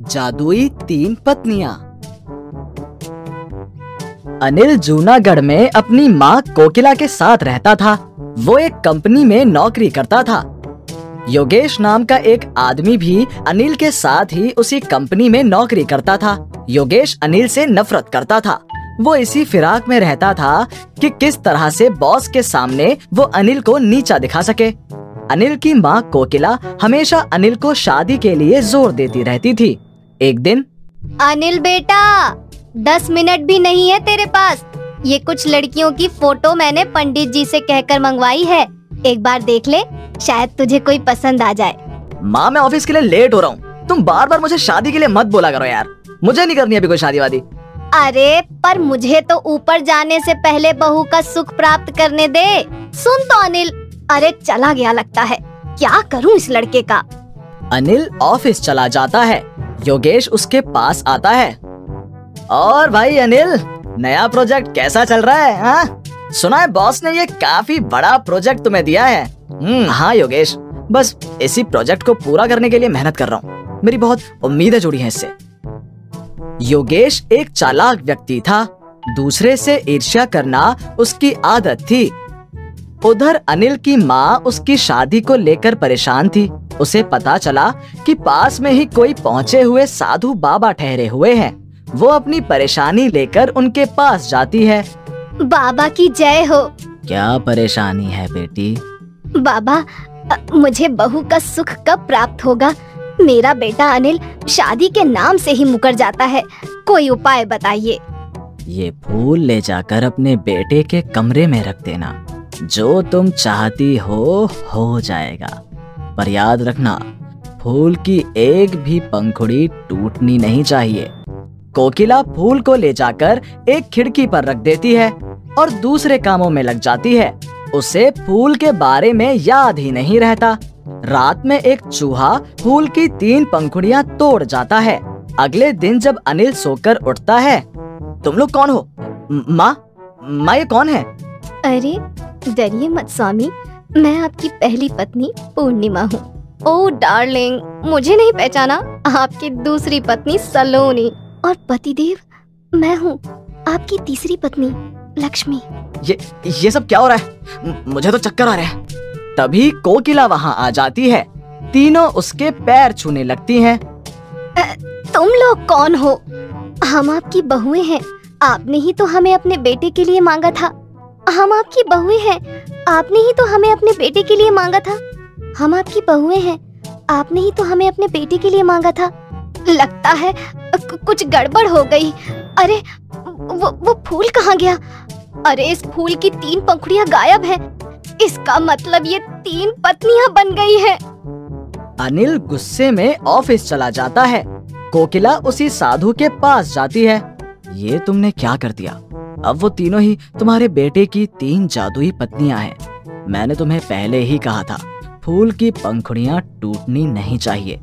जादुई तीन पत्नियाँ। अनिल जूनागढ़ में अपनी माँ कोकिला के साथ रहता था। वो एक कंपनी में नौकरी करता था। योगेश नाम का एक आदमी भी अनिल के साथ ही उसी कंपनी में नौकरी करता था। योगेश अनिल से नफरत करता था। वो इसी फिराक में रहता था कि किस तरह से बॉस के सामने वो अनिल को नीचा दिखा सके। अनिल की माँ कोकिला हमेशा अनिल को शादी के लिए ज़ोर देती रहती थी। एक दिन? अनिल बेटा दस मिनट भी नहीं है तेरे पास। ये कुछ लड़कियों की फ़ोटो मैंने पंडित जी से कहकर मंगवाई है। एक बार देख ले शायद तुझे कोई पसंद आ जाए। माँ मैं ऑफ़िस के लिए लेट हो रहा हूँ। तुम बार बार मुझे शादी के लिए मत बोला करो यार। मुझे नहीं करनी अभी कोई शादी वादी अरे पर मुझे तो ऊपर जाने से पहले बहू का सुख प्राप्त करने दे। सुन तो अनिल। अरे चला गया लगता है। क्या करूँ इस लड़के का? अनिल ऑफ़िस चला जाता है। योगेश उसके पास आता है। और भाई अनिल, नया प्रोजेक्ट कैसा चल रहा है हाँ? सुना है बॉस ने ये काफ़ी बड़ा प्रोजेक्ट तुम्हें दिया है। हम्म हाँ योगेश, बस इसी प्रोजेक्ट को पूरा करने के लिए मेहनत कर रहा हूँ। मेरी बहुत उम्मीदें जुड़ी हैं इससे। योगेश एक चालाक व्यक्ति था। दूसरे से ईर्ष्या करना उसकी आदत थी। उधर अनिल की माँ उसकी शादी को लेकर परेशान थी। उसे पता चला कि पास में ही कोई पहुँचे हुए साधु बाबा ठहरे हुए हैं। वो अपनी परेशानी लेकर उनके पास जाती है। बाबा की जय हो। क्या परेशानी है बेटी? बाबा मुझे बहू का सुख कब प्राप्त होगा? मेरा बेटा अनिल शादी के नाम से ही मुकर जाता है। कोई उपाय बताइए। ये फूल ले जाकर अपने बेटे के कमरे में रख देना। जो तुम चाहती हो हो जाएगा। पर याद रखना, फूल की एक भी पंखुड़ी टूटनी नहीं चाहिए। कोकिला फूल को ले जाकर एक खिड़की पर रख देती है और दूसरे कामों में लग जाती है। उसे फूल के बारे में याद ही नहीं रहता। रात में एक चूहा फूल की तीन पंखुड़ियाँ तोड़ जाता है। अगले दिन जब अनिल सोकर उठता है, तुम लोग कौन हो? माँ माँ? ये कौन है? अरे, डरिए मत, स्वामी। मैं आपकी पहली पत्नी पूर्णिमा हूँ। ओ डार्लिंग मुझे नहीं पहचाना। आपकी दूसरी पत्नी सलोनी। और पतिदेव मैं हूँ आपकी तीसरी पत्नी लक्ष्मी। ये ये सब क्या हो रहा है? मुझे तो चक्कर आ रहा है। तभी कोकिला वहाँ आ जाती है। तीनों उसके पैर छूने लगती हैं। तुम लोग कौन हो? हम आपकी बहुएँ हैं। आपने ही तो हमें अपने बेटे के लिए मांगा था। हम आपकी बहुएँ हैं। आपने ही तो हमें अपने बेटे के लिए मांगा था। हम आपकी बहुएँ हैं। आपने ही तो हमें अपने बेटे के लिए मांगा था। लगता है कुछ गड़बड़ हो गई। अरे, वो वो फूल कहाँ गया? अरे, इस फूल की तीन पंखुड़ियाँ गायब हैं। इसका मतलब ये तीन पत्नियाँ बन गई हैं। अनिल गुस्से में ऑफ़िस चला जाता है। कोकिला उसी साधु के पास जाती है। ये तुमने क्या कर दिया? अब वो तीनों ही तुम्हारे बेटे की तीन जादुई पत्नियाँ हैं। मैंने तुम्हें पहले ही कहा था फूल की पंखुड़ियाँ टूटनी नहीं चाहिए।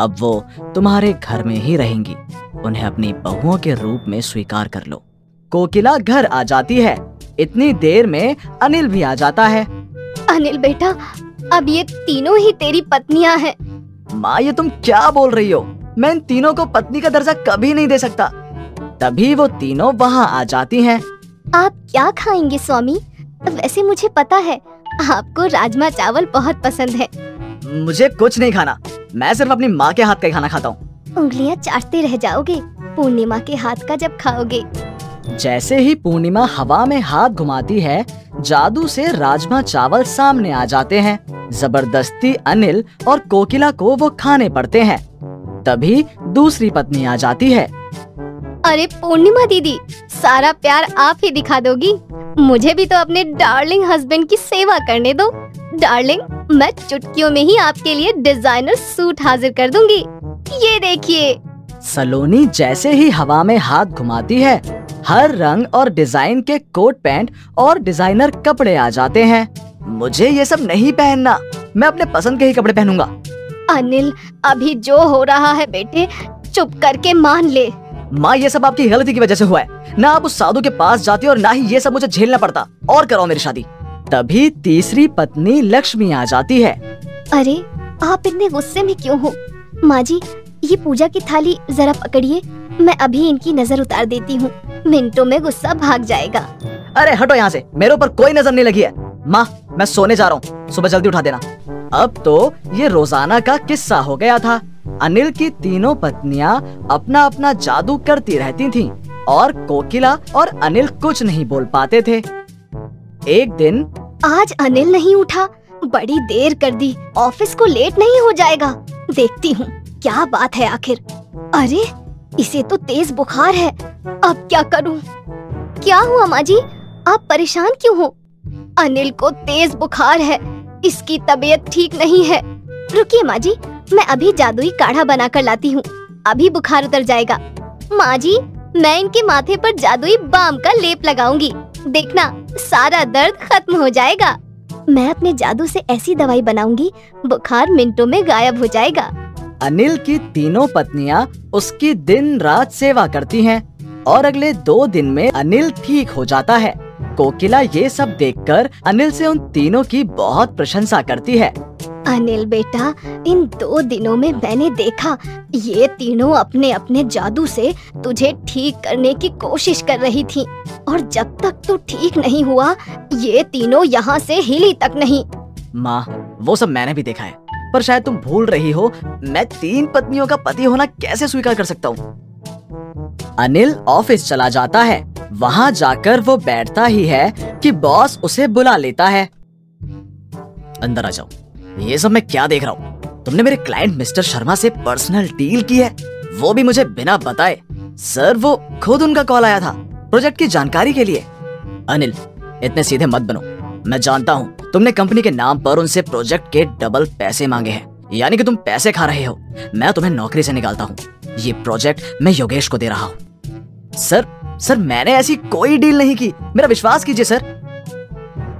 अब वो तुम्हारे घर में ही रहेंगी। उन्हें अपनी बहुओं के रूप में स्वीकार कर लो। कोकिला घर आ जाती है। इतनी देर में अनिल भी आ जाता है। अनिल बेटा अब ये तीनों ही तेरी पत्नियाँ हैं। माँ ये तुम क्या बोल रही हो? मैं इन तीनों को पत्नी का दर्जा कभी नहीं दे सकता। तभी वो तीनों वहाँ आ जाती हैं। आप क्या खाएँगे स्वामी? वैसे मुझे पता है आपको राजमा चावल बहुत पसंद है। मुझे कुछ नहीं खाना। मैं सिर्फ़ अपनी माँ के हाथ का खाना खाता हूँ। उंगलियाँ चाटते रह जाओगे पूर्णिमा के हाथ का जब खाओगे। जैसे ही पूर्णिमा हवा में हाथ घुमाती है जादू से राजमा चावल सामने आ जाते हैं। ज़बरदस्ती अनिल और कोकिला को वो खाने पड़ते हैं। तभी दूसरी पत्नी आ जाती है। अरे पूर्णिमा दीदी सारा प्यार आप ही दिखा दोगी। मुझे भी तो अपने डार्लिंग हस्बैंड की सेवा करने दो। डार्लिंग मैं चुटकियों में ही आपके लिए डिज़ाइनर सूट हाजिर कर दूँगी। ये देखिए। सलोनी जैसे ही हवा में हाथ घुमाती है हर रंग और डिज़ाइन के कोट पैंट और डिज़ाइनर कपड़े आ जाते हैं। मुझे ये सब नहीं पहनना मैं अपने पसंद के ही कपड़े पहनूँगा। अनिल अभी जो हो रहा है बेटे चुप करके मान ले। माँ ये सब आपकी गलती की वजह से हुआ है। ना आप उस साधु के पास जाती और ना ही ये सब मुझे झेलना पड़ता। और कराओ मेरी शादी। तभी तीसरी पत्नी लक्ष्मी आ जाती है। अरे आप इतने गुस्से में क्यों हो? माँ जी ये पूजा की थाली जरा पकड़िए। मैं अभी इनकी नज़र उतार देती हूँ। मिनटों में गुस्सा भाग जाएगा। अरे हटो यहाँ से। मेरे ऊपर कोई नज़र नहीं लगी है। माँ मैं सोने जा रहा हूँ। सुबह जल्दी उठा देना। अब तो ये रोज़ाना का किस्सा हो गया था। अनिल की तीनों पत्नियाँ अपना अपना जादू करती रहती थीं और कोकिला और अनिल कुछ नहीं बोल पाते थे। एक दिन आज अनिल नहीं उठा। बड़ी देर कर दी। ऑफ़िस को लेट नहीं हो जाएगा। देखती हूँ, क्या बात है आखिर। अरे, इसे तो तेज बुखार है। अब क्या करूँ? क्या हुआ माँ जी आप परेशान क्यों हो? अनिल को तेज बुखार है। इसकी तबीयत ठीक नहीं है। रुकिए माँ जी मैं अभी जादुई काढ़ा बना कर लाती हूँ। अभी बुखार उतर जाएगा। माँ जी, मैं इनके माथे पर जादुई बाम का लेप लगाऊँगी। देखना, सारा दर्द खत्म हो जाएगा। मैं अपने जादू से ऐसी दवाई बनाऊँगी, बुखार मिनटों में गायब हो जाएगा। अनिल की तीनों पत्नियाँ उसकी दिन रात सेवा करती हैं और अगले दो दिन में अनिल ठीक हो जाता है। कोकिला ये सब देखकर अनिल से उन तीनों की बहुत प्रशंसा करती है। अनिल बेटा इन दो दिनों में मैंने देखा ये तीनों अपने अपने जादू से तुझे ठीक करने की कोशिश कर रही थी। और जब तक तू ठीक नहीं हुआ ये तीनों यहाँ से हिली तक नहीं। माँ वो सब मैंने भी देखा है। पर शायद तुम भूल रही हो मैं तीन पत्नियों का पति होना कैसे स्वीकार कर सकता हूँ? अनिल ऑफ़िस चला जाता है। वहाँ जाकर वो बैठता ही है कि बॉस उसे बुला लेता है। अंदर आ जाओ। ये सब मैं क्या देख रहा हूँ? तुमने मेरे क्लाइंट मिस्टर शर्मा से पर्सनल डील की है। वो भी मुझे बिना बताए। सर, वो खुद उनका कॉल आया था प्रोजेक्ट की जानकारी के लिए। अनिल, इतने सीधे मत बनो। मैं जानता हूँ, तुमने कंपनी के नाम पर उनसे प्रोजेक्ट के डबल पैसे मांगे हैं। यानी कि तुम पैसे खा रहे हो। मैं तुम्हें नौकरी से निकालता हूँ। ये प्रोजेक्ट मैं योगेश को दे रहा हूँ। सर सर, मैंने ऐसी कोई डील नहीं की। मेरा विश्वास कीजिए, सर।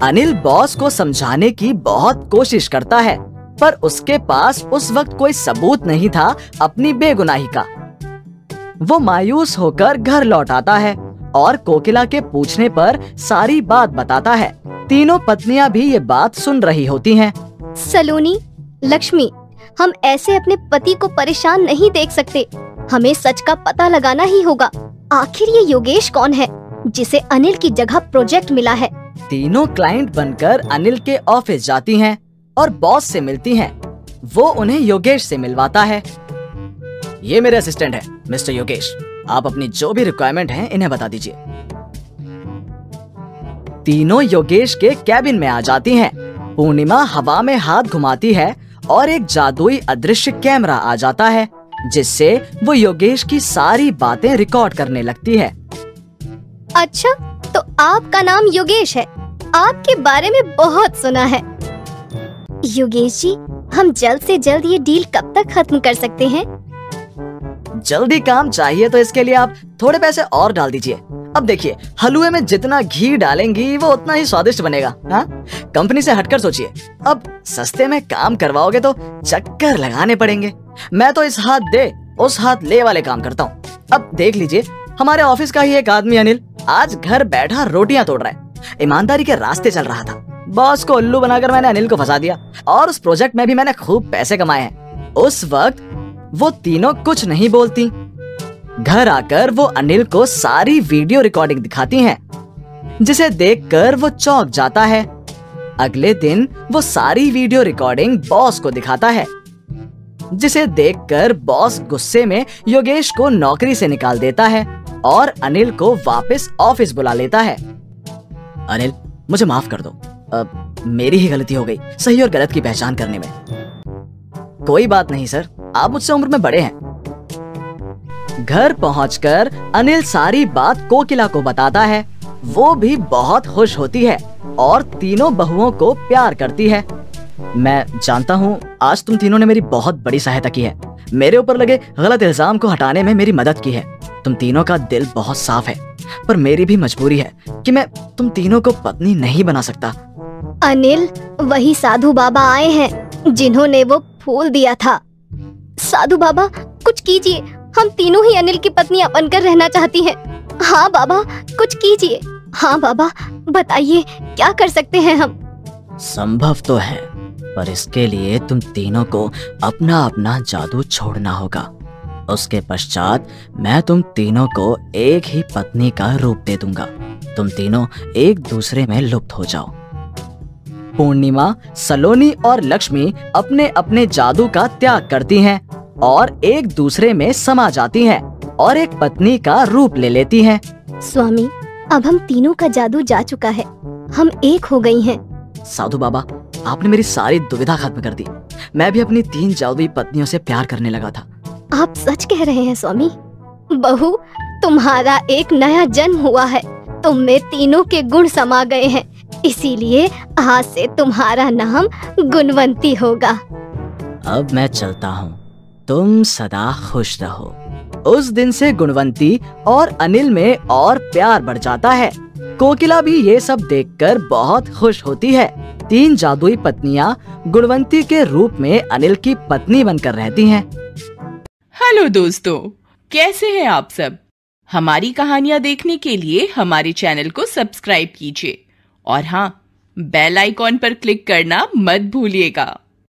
अनिल बॉस को समझाने की बहुत कोशिश करता है, पर उसके पास उस वक्त कोई सबूत नहीं था अपनी बेगुनाही का। वो मायूस होकर घर लौट आता है और कोकिला के पूछने पर सारी बात बताता है। तीनों पत्नियाँ भी ये बात सुन रही होती हैं। सलोनी, लक्ष्मी, हम ऐसे अपने पति को परेशान नहीं देख सकते। हमें सच का पता लगाना ही होगा। आखिर ये योगेश कौन है, जिसे अनिल की जगह प्रोजेक्ट मिला है? तीनों क्लाइंट बनकर अनिल के ऑफ़िस जाती हैं और बॉस से मिलती हैं। वो उन्हें योगेश से मिलवाता है। ये मेरे असिस्टेंट है, मिस्टर योगेश। आप अपनी जो भी रिक्वायरमेंट है, इन्हें बता दीजिए। तीनों योगेश के कैबिन में आ जाती हैं। पूर्णिमा हवा में हाथ घुमाती है और एक जादुई अदृश्य कैमरा आ जाता है। जिससे वो योगेश की सारी बातें रिकॉर्ड करने लगती है। अच्छा तो आपका नाम योगेश है। आपके बारे में बहुत सुना है। योगेश जी हम जल्द से जल्द ये डील कब तक खत्म कर सकते हैं? जल्दी काम चाहिए तो इसके लिए आप थोड़े पैसे और डाल दीजिए। अब देखिए हलवे में जितना घी डालेंगी वो उतना ही स्वादिष्ट बनेगा हाँ? कंपनी से हटकर सोचिए। अब सस्ते में काम करवाओगे तो चक्कर लगाने पड़ेंगे। मैं तो इस हाथ दे उस हाथ ले वाले काम करता हूँ। अब देख लीजिए हमारे ऑफ़िस का ही एक आदमी अनिल आज घर बैठा रोटियाँ तोड़ रहा है। ईमानदारी के रास्ते चल रहा था। बॉस को उल्लू बनाकर मैंने अनिल को फंसा दिया और उस प्रोजेक्ट में भी मैंने खूब पैसे कमाए हैं। उस वक्त वो तीनों कुछ नहीं बोलती। घर आकर वो अनिल को सारी वीडियो रिकॉर्डिंग दिखाती हैं, जिसे देखकर वो चौंक जाता है। अगले दिन वो सारी वीडियो रिकॉर्डिंग बॉस को दिखाता है। जिसे देखकर बॉस गुस्से में योगेश को नौकरी से निकाल देता है और अनिल को वापस ऑफ़िस बुला लेता है। अनिल, मुझे माफ़ कर दो। अब मेरी ही गलती हो गई, सही और गलत की पहचान करने में। कोई बात नहीं, सर। आप मुझसे उम्र में बड़े हैं। घर पहुंचकर अनिल सारी बात कोकिला को बताता है। वो भी बहुत खुश होती है और तीनों बहुओं को प्यार करती है। मैं जानता हूँ आज तुम तीनों ने मेरी बहुत बड़ी सहायता की है। मेरे ऊपर लगे गलत इल्ज़ाम को हटाने में मेरी मदद की है। तुम तीनों का दिल बहुत साफ़ है पर मेरी भी मजबूरी है कि मैं तुम तीनों को पत्नी नहीं बना सकता। अनिल वही साधु बाबा आए हैं जिन्होंने वो फूल दिया था। साधु बाबा कुछ कीजिए। हम तीनों ही अनिल की पत्नी बनकर रहना चाहती हैं। हाँ बाबा कुछ कीजिए। हाँ बाबा बताइए क्या कर सकते हैं हम? संभव तो है। पर इसके लिए तुम तीनों को अपना अपना जादू छोड़ना होगा। उसके पश्चात मैं तुम तीनों को एक ही पत्नी का रूप दे दूँगा। तुम तीनों एक दूसरे में लुप्त हो जाओ। पूर्णिमा सलोनी और लक्ष्मी अपने अपने जादू का त्याग करती हैं और एक दूसरे में समा जाती हैं और एक पत्नी का रूप ले लेती हैं। स्वामी अब हम तीनों का जादू जा चुका है। हम एक हो गई हैं। साधु बाबा आपने मेरी सारी दुविधा खत्म कर दी। मैं भी अपनी तीन जादुई पत्नियों से प्यार करने लगा था। आप सच कह रहे हैं स्वामी। बहू तुम्हारा एक नया जन्म हुआ है। तुम में तीनों के गुण समा गए हैं। इसीलिए आज से तुम्हारा नाम गुणवंती होगा। अब मैं चलता हूँ। तुम सदा खुश रहो। उस दिन से गुणवंती और अनिल में और प्यार बढ़ जाता है। कोकिला भी ये सब देखकर बहुत खुश होती है। तीन जादुई पत्नियाँ गुणवंती के रूप में अनिल की पत्नी बनकर रहती हैं। हेलो दोस्तों, कैसे हैं आप सब? हमारी कहानियाँ देखने के लिए हमारे चैनल को सब्सक्राइब कीजिए। और हाँ बेल आइकॉन पर क्लिक करना मत भूलिएगा।